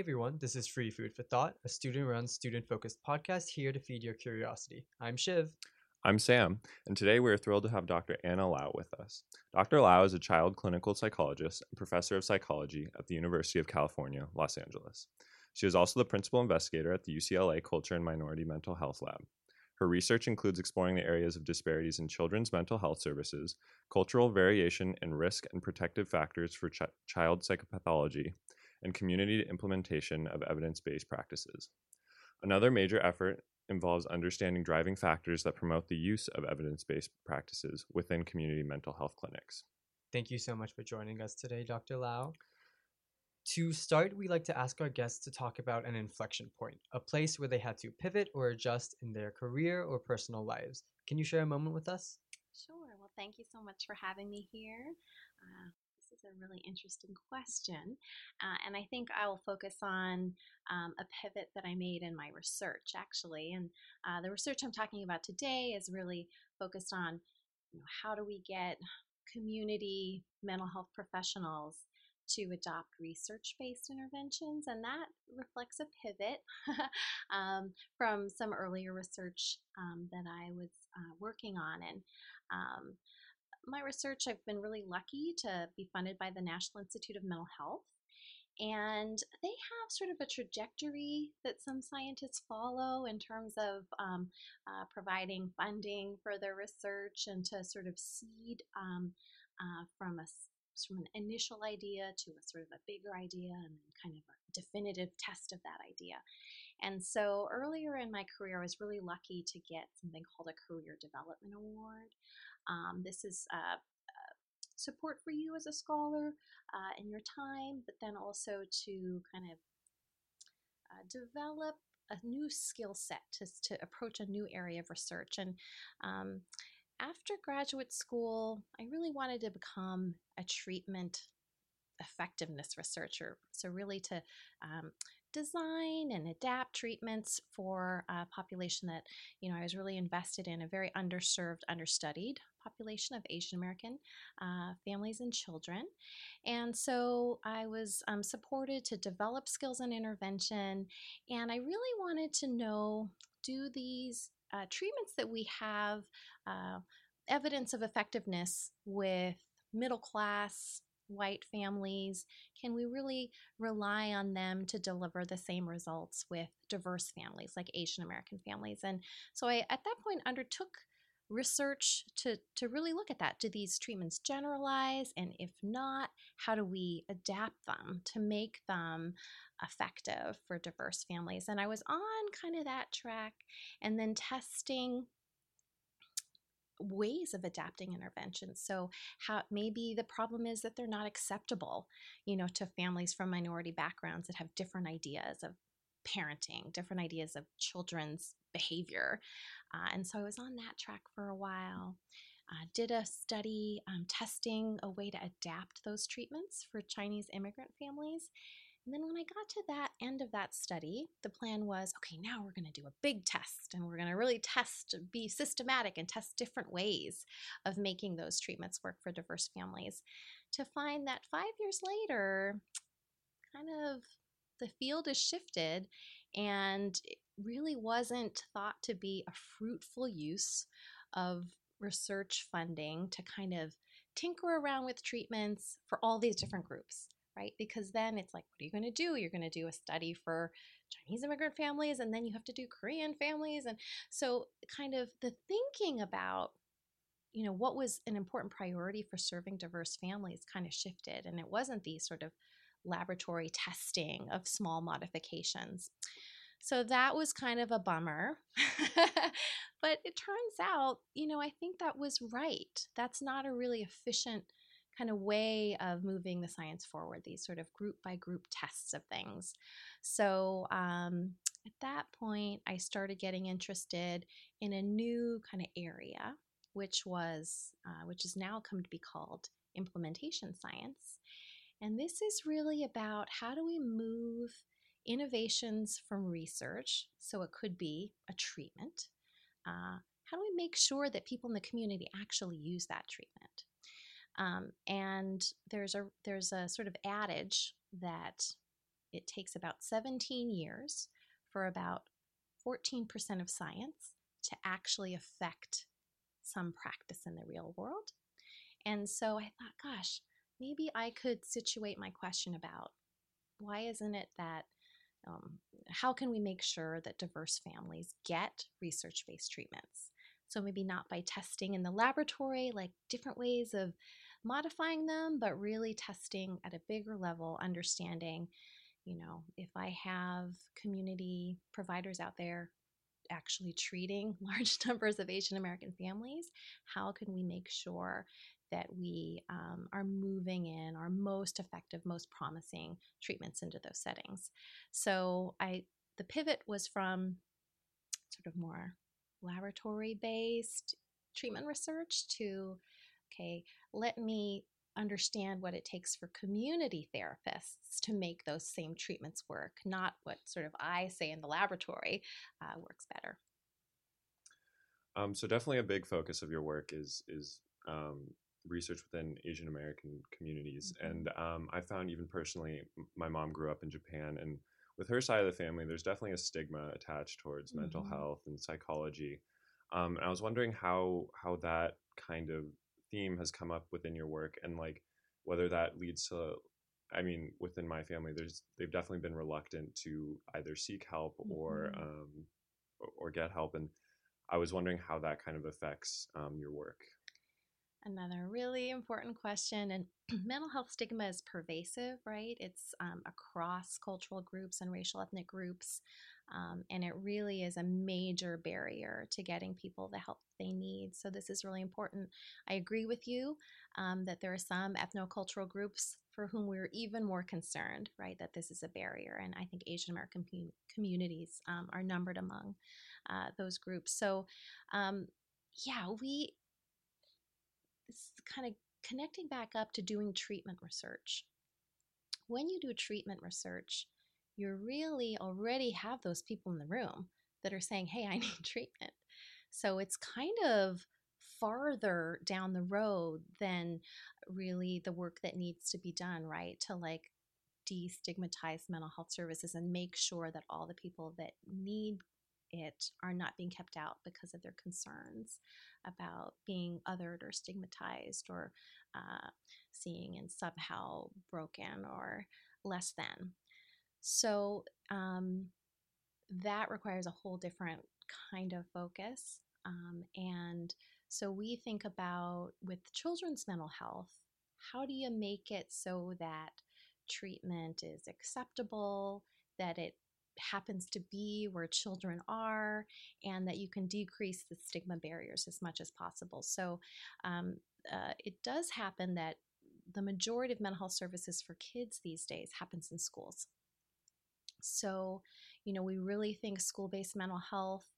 Hey everyone, this is Free Food for Thought, a student run, student focused podcast here to feed your curiosity. I'm Shiv. I'm Sam, and today we are thrilled to have Dr. Anna Lau with us. Dr. Lau is a child clinical psychologist and professor of psychology at the University of California, Los Angeles. She is also the principal investigator at the UCLA Culture and Minority Mental Health Lab. Her research includes exploring the areas of disparities in children's mental health services, cultural variation in risk and protective factors for ch- child psychopathology, and community implementation of evidence based practices. Another major effort involves understanding driving factors that promote the use of evidence based practices within community mental health clinics. Thank you so much for joining us today, Dr. Lau. To start, we like to ask our guests to talk about an inflection point, a place where they had to pivot or adjust in their career or personal lives. Can you share a moment with us? Sure. Well, thank you so much for having me here. Uh, this is a really interesting question. Uh, and I think I will focus on um, a pivot that I made in my research, actually. And uh, the research I'm talking about today is really focused on you know, how do we get community mental health professionals to adopt research based interventions, and that reflects a pivot um, from some earlier research um, that I was uh, working on. And um, my research, I've been really lucky to be funded by the National Institute of Mental Health. And they have sort of a trajectory that some scientists follow in terms of um, uh, providing funding for their research and to sort of seed um, uh, from a from an initial idea to a sort of a bigger idea and then kind of a definitive test of that idea. And so earlier in my career, I was really lucky to get something called a Career Development Award. Um, this is uh, uh, support for you as a scholar uh, in your time, but then also to kind of uh, develop a new skill set to, to approach a new area of research. And um, after graduate school, I really wanted to become a treatment effectiveness researcher. So, really to um, design and adapt treatments for a population that you know I was really invested in a very underserved, understudied population of Asian American uh, families and children. And so I was um, supported to develop skills in intervention, and I really wanted to know do these uh, treatments that we have uh, evidence of effectiveness with middle class white families? Can we really rely on them to deliver the same results with diverse families like Asian American families? And so I, at that point, undertook research to, to really look at that. Do these treatments generalize? And if not, how do we adapt them to make them effective for diverse families? And I was on kind of that track and then testing ways of adapting interventions. So how maybe the problem is that they're not acceptable, you know, to families from minority backgrounds that have different ideas of parenting, different ideas of children's behavior. Uh, and so I was on that track for a while. Uh, did a study um, testing a way to adapt those treatments for Chinese immigrant families. And then when I got to that end of that study, the plan was okay, now we're going to do a big test and we're going to really test, be systematic and test different ways of making those treatments work for diverse families. To find that five years later, kind of the field has shifted and it really wasn't thought to be a fruitful use of research funding to kind of tinker around with treatments for all these different groups right? Because then it's like, what are you going to do? You're going to do a study for Chinese immigrant families, and then you have to do Korean families. And so, kind of the thinking about you know what was an important priority for serving diverse families kind of shifted and it wasn't the sort of laboratory testing of small modifications so that was kind of a bummer but it turns out you know i think that was right that's not a really efficient kind of way of moving the science forward, these sort of group by group tests of things. So um, at that point, I started getting interested in a new kind of area, which was, uh, which has now come to be called implementation science. And this is really about how do we move innovations from research, so it could be a treatment. Uh, how do we make sure that people in the community actually use that treatment? Um, and there's a there's a sort of adage that it takes about 17 years for about 14% of science to actually affect some practice in the real world. And so I thought, gosh, maybe I could situate my question about why isn't it that, um, how can we make sure that diverse families get research based treatments? So maybe not by testing in the laboratory, like different ways of modifying them, but really testing at a bigger level, understanding, you know, if I have community providers out there actually treating large numbers of Asian American families, how can we make sure that we um, are moving in our most effective, most promising treatments into those settings? So I the pivot was from sort of more laboratory based treatment research to okay, let me understand what it takes for community therapists to make those same treatments work, not what sort of I say in the laboratory uh, works better. Um, so definitely a big focus of your work is is um, research within Asian American communities, mm-hmm. and um, I found even personally, my mom grew up in Japan, and with her side of the family, there's definitely a stigma attached towards mm-hmm. mental health and psychology. Um, and I was wondering how how that kind of theme has come up within your work and like whether that leads to i mean within my family there's they've definitely been reluctant to either seek help mm-hmm. or um, or get help and i was wondering how that kind of affects um, your work another really important question and mental health stigma is pervasive right it's um, across cultural groups and racial ethnic groups um, and it really is a major barrier to getting people the help they need. So, this is really important. I agree with you um, that there are some ethnocultural groups for whom we're even more concerned, right, that this is a barrier. And I think Asian American com- communities um, are numbered among uh, those groups. So, um, yeah, we, kind of connecting back up to doing treatment research. When you do treatment research, you really already have those people in the room that are saying, hey, I need treatment. So it's kind of farther down the road than really the work that needs to be done, right? To like destigmatize mental health services and make sure that all the people that need it are not being kept out because of their concerns about being othered or stigmatized or uh, seeing and somehow broken or less than. So um, that requires a whole different kind of focus. Um, and so we think about with children's mental health, how do you make it so that treatment is acceptable, that it happens to be where children are, and that you can decrease the stigma barriers as much as possible. So um, uh, it does happen that the majority of mental health services for kids these days happens in schools. So, you know, we really think school based mental health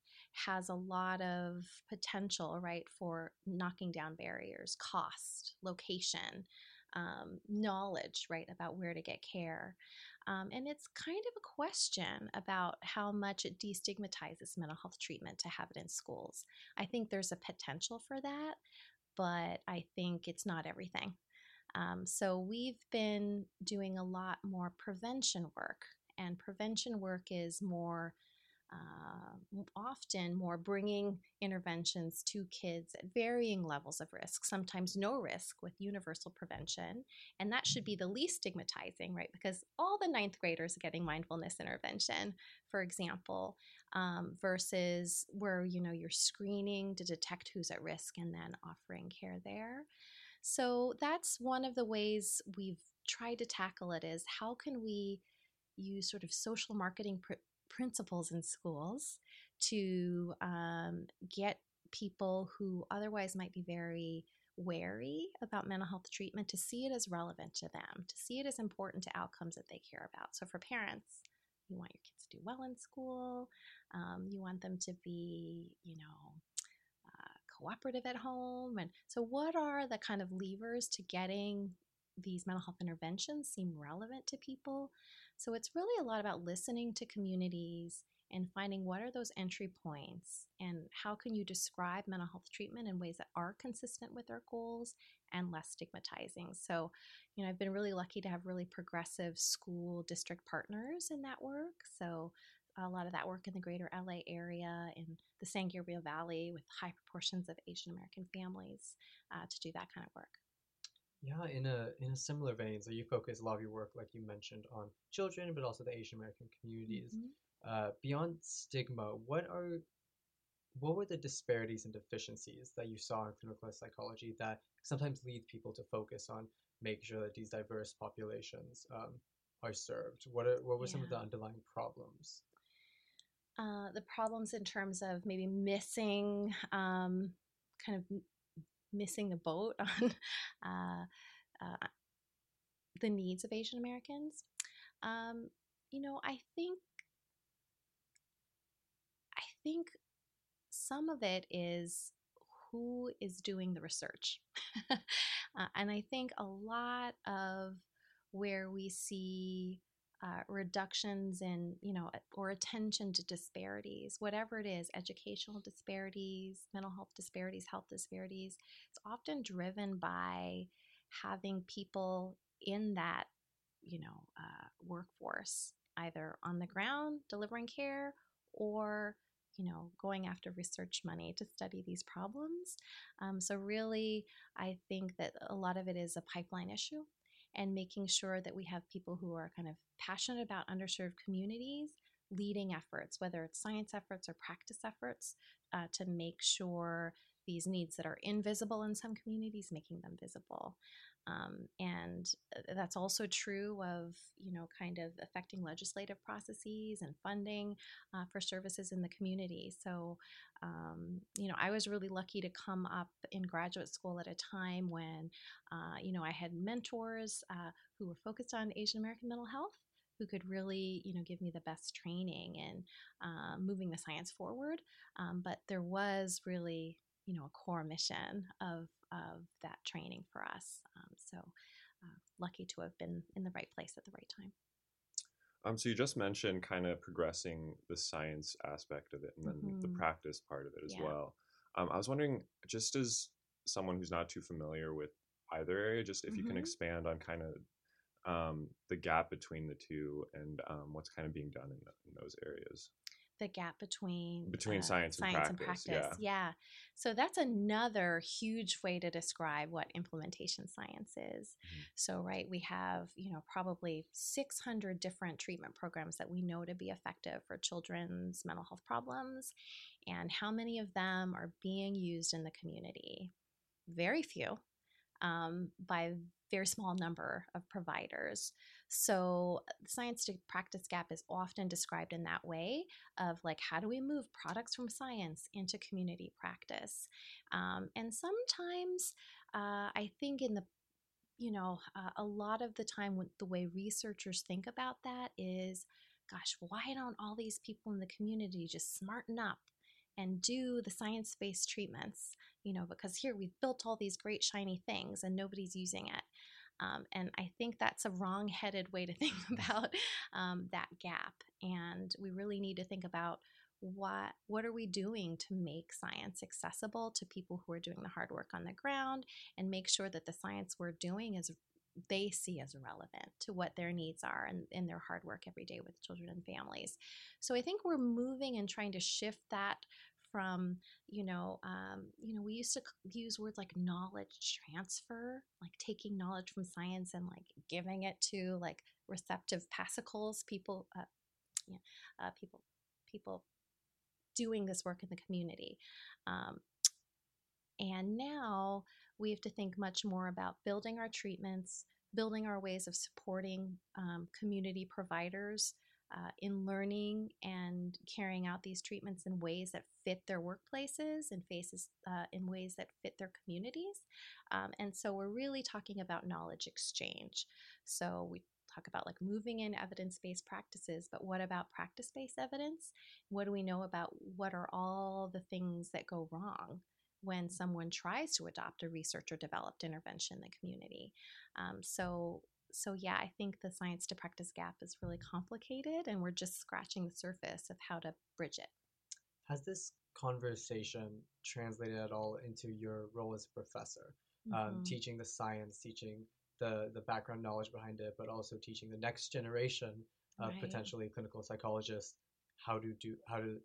has a lot of potential, right, for knocking down barriers, cost, location, um, knowledge, right, about where to get care. Um, and it's kind of a question about how much it destigmatizes mental health treatment to have it in schools. I think there's a potential for that, but I think it's not everything. Um, so we've been doing a lot more prevention work and prevention work is more uh, often more bringing interventions to kids at varying levels of risk, sometimes no risk with universal prevention. And that should be the least stigmatizing, right? Because all the ninth graders are getting mindfulness intervention, for example, um, versus where, you know, you're screening to detect who's at risk and then offering care there. So that's one of the ways we've tried to tackle it is how can we use sort of social marketing pr- principles in schools to um, get people who otherwise might be very wary about mental health treatment to see it as relevant to them, to see it as important to outcomes that they care about. So, for parents, you want your kids to do well in school, um, you want them to be, you know, uh, cooperative at home. And so, what are the kind of levers to getting these mental health interventions seem relevant to people? So it's really a lot about listening to communities and finding what are those entry points and how can you describe mental health treatment in ways that are consistent with our goals and less stigmatizing. So, you know, I've been really lucky to have really progressive school district partners in that work. So, a lot of that work in the greater LA area, in the San Gabriel Valley, with high proportions of Asian American families uh, to do that kind of work. Yeah, in a in a similar vein, so you focus a lot of your work, like you mentioned, on children, but also the Asian American communities. Mhm. Uh, beyond stigma, what are what were the disparities and deficiencies that you saw in clinical psychology that sometimes lead people to focus on making sure that these diverse populations um, are served? What are what were some of the underlying problems? Uh, the problems in terms of maybe missing, um, kind of missing the boat on uh, uh, the needs of Asian Americans. Um, you know, I think I think some of it is who is doing the research. uh, and I think a lot of where we see uh, reductions in, you know, or attention to disparities, whatever it is, educational disparities, mental health disparities, health disparities, it's often driven by having people in that, you know, uh, workforce, either on the ground delivering care or you know, going after research money to study these problems. Um, so, really, I think that a lot of it is a pipeline issue and making sure that we have people who are kind of passionate about underserved communities leading efforts, whether it's science efforts or practice efforts, uh, to make sure these needs that are invisible in some communities, making them visible. Um, and uh, that's also true of, you know, kind of affecting legislative processes and funding uh, for services in the community. So, um, you know, I was really lucky to come up in graduate school at a time when, uh, you know, I had mentors uh, who were focused on Asian American mental health who could really, you know, give me the best training in uh, moving the science forward. Um, but there was really, you know, a core mission of of that training for us. Um, so uh, lucky to have been in the right place at the right time. Um, so you just mentioned kind of progressing the science aspect of it and then the Mhm. practice part of it as Yeah. well. Um, I was wondering, just as someone who's not too familiar with either area, just if you can Mhm. expand on kind of um, the gap between the two and um, what's kind of being done in, the, in those areas. The gap between Between uh, science and practice, yeah. yeah. So that's another huge way to describe what implementation science is. Mhm. So right, we have you know probably 600 different treatment programs that we know to be effective for children's mental health problems, and how many of them are being used in the community? Very few. Um, by a very small number of providers. So, the science to practice gap is often described in that way of like, how do we move products from science into community practice? Um, and sometimes uh, I think in the you know, uh, a lot of the time, the way researchers think about that is, gosh, why don't all these people in the community just smarten up and do the science based treatments? You know, because here we've built all these great shiny things and nobody's using it. Um, and I think that's a wrong headed way to think about um, that gap. And we really need to think about what what are we doing to make science accessible to people who are doing the hard work on the ground and make sure that the science we're doing is they see as relevant to what their needs are and in their hard work every day with children and families. So I think we're moving and trying to shift that from you know um, you know we used to use words like knowledge transfer like taking knowledge from science and like giving it to like receptive passicles people uh, yeah, uh, people people doing this work in the community. Um, and now we have to think much more about building our treatments, building our ways of supporting um, community providers uh, in learning and carrying out these treatments in ways that fit their workplaces and faces uh, in ways that fit their communities. Um, and so we're really talking about knowledge exchange. So we talk about like moving in evidence-based practices, but what about practice-based evidence? What do we know about what are all the things that go wrong? when someone tries to adopt a research or developed intervention in the community. Um, so so yeah, I think the science to practice gap is really complicated, and we're just scratching the surface of how to bridge it. Has this conversation translated at all into your role as a professor, um, Mhm. teaching the science, teaching the the background knowledge behind it, but also teaching the next generation of Right. potentially clinical psychologists how to do how to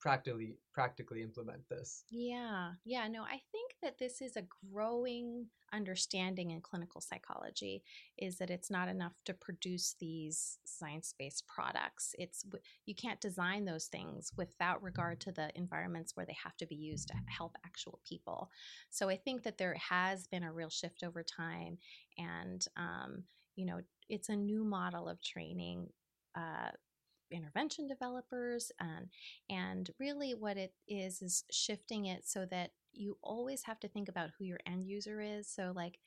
practically practically implement this. Yeah, yeah, no, I think that this is a growing understanding in clinical psychology is that it's not enough to produce these science-based products. It's you can't design those things without regard to the environments where they have to be used to help actual people. So I think that there has been a real shift over time, and um, you know, it's a new model of training. Uh, intervention developers and and really what it is is shifting it so that you always have to think about who your end user is. So like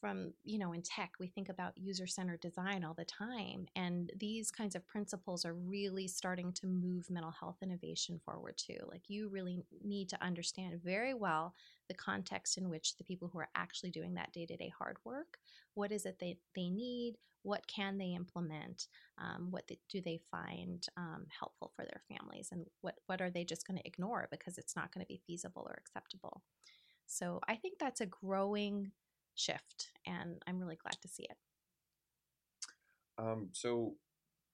from you know in tech we think about user centered design all the time and these kinds of principles are really starting to move mental health innovation forward too. Like you really need to understand very well the context in which the people who are actually doing that day-to-day hard work what is it they, they need what can they implement um, what th- do they find um, helpful for their families and what, what are they just going to ignore because it's not going to be feasible or acceptable? So i think that's a growing shift and i'm really glad to see it. Um, so,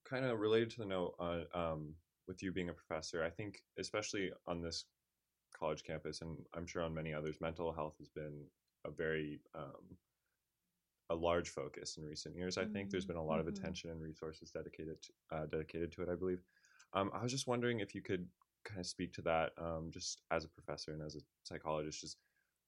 kind of related to the note on um, with you being a professor, I think especially on this college campus, and I'm sure on many others, mental health has been a very um, a large focus in recent years. I think there's been a lot of mhm. attention and resources dedicated to, uh, dedicated to it. I believe. Um, I was just wondering if you could kind of speak to that, um, just as a professor and as a psychologist, just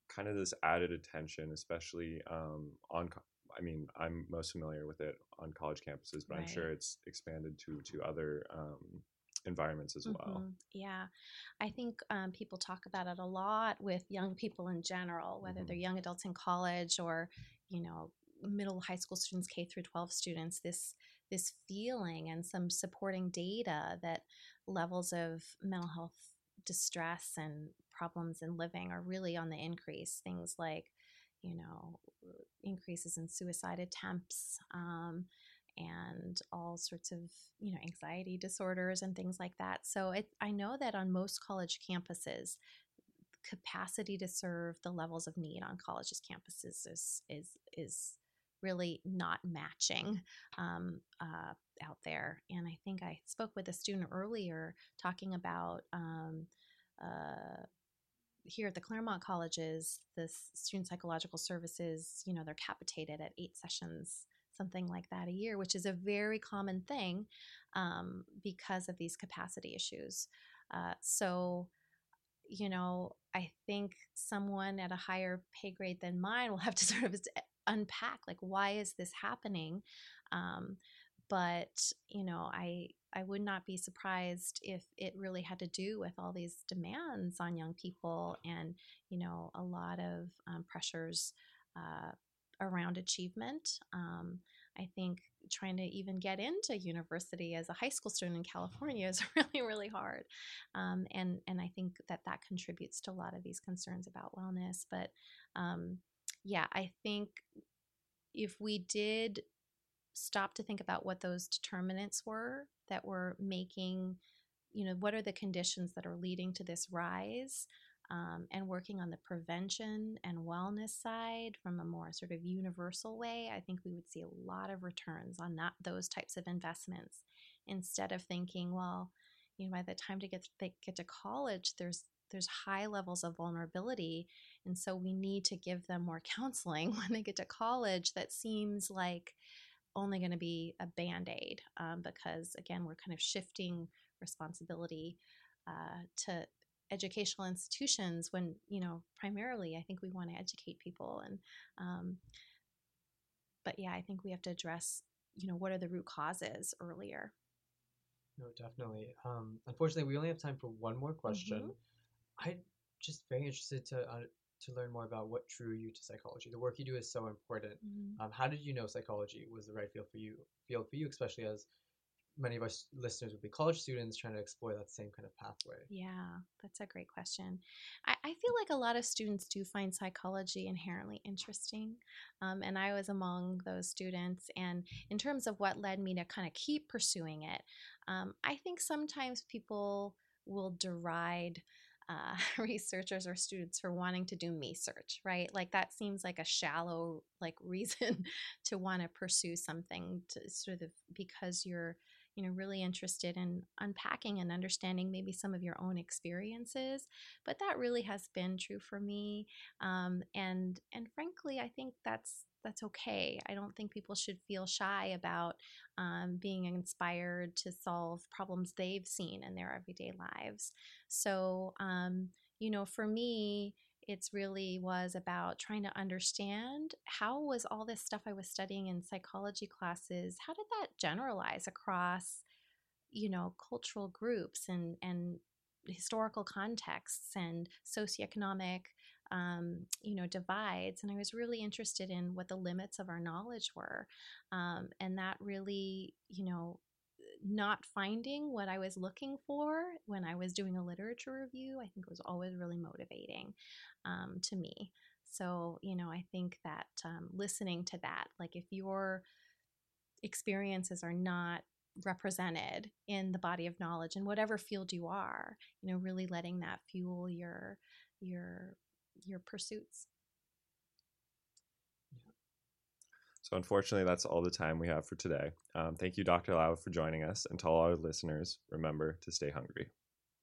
kind of this added attention, especially um, on. co- I mean, I'm most familiar with it on college campuses, but I'm sure it's expanded to to other um, environments as well. Mhm. Yeah, I think um, people talk about it a lot with young people in general, whether Mhm. they're young adults in college or, you know, middle high school students, K through 12 students. This this feeling and some supporting data that levels of mental health distress and problems in living are really on the increase. Things like, you know, increases in suicide attempts. Um, and all sorts of you know anxiety disorders and things like that. So it, i know that on most college campuses capacity to serve the levels of need on colleges campuses is is is really not matching um, uh, out there. And i think i spoke with a student earlier talking about um, uh, here at the Claremont colleges, the student psychological services, you know, they're capitated at eight sessions, something like that a year, which is a very common thing um, because of these capacity issues. Uh, so, you know, I think someone at a higher pay grade than mine will have to sort of unpack, like, why is this happening? Um, but you know, I I would not be surprised if it really had to do with all these demands on young people and you know a lot of um, pressures uh, around achievement. Um, I think trying to even get into university as a high school student in California is really really hard, um, and and I think that that contributes to a lot of these concerns about wellness. But um, yeah, I think if we did stop to think about what those determinants were that were making, you know, what are the conditions that are leading to this rise, um, and working on the prevention and wellness side from a more sort of universal way, I think we would see a lot of returns on that those types of investments. Instead of thinking, well, you know, by the time to get they get to college, there's there's high levels of vulnerability and so we need to give them more counseling when they get to college that seems like only going to be a band aid um, because, again, we're kind of shifting responsibility uh, to educational institutions when, you know, primarily I think we want to educate people. And, um, but yeah, I think we have to address, you know, what are the root causes earlier. No, definitely. Um, unfortunately, we only have time for one more question. Mhm. I'm just very interested to uh, to learn more about what drew you to psychology. The work you do is so important. Um, how did you know psychology was the right field for you? Field for you, especially as many of our listeners would be college students trying to explore that same kind of pathway. Yeah, that's a great question. I, I feel like a lot of students do find psychology inherently interesting. Um, and I was among those students. And in terms of what led me to kind of keep pursuing it, um, I think sometimes people will deride. Uh, researchers or students for wanting to do me search right like that seems like a shallow like reason to want to pursue something to sort of because you're you know really interested in unpacking and understanding maybe some of your own experiences but that really has been true for me um, and and frankly i think that's that's okay. I don't think people should feel shy about um, being inspired to solve problems they've seen in their everyday lives. So um, you know for me it's really was about trying to understand how was all this stuff i was studying in psychology classes how did that generalize across you know cultural groups and and historical contexts and socioeconomic um, you know divides and i was really interested in what the limits of our knowledge were um, and that really you know not finding what i was looking for when i was doing a literature review i think was always really motivating um, to me. So you know i think that um, listening to that like if your experiences are not represented in the body of knowledge in whatever field you are you know really letting that fuel your your your pursuits So, unfortunately, that's all the time we have for today. Um, thank you, Dr. Lau, for joining us. And to all our listeners, remember to stay hungry.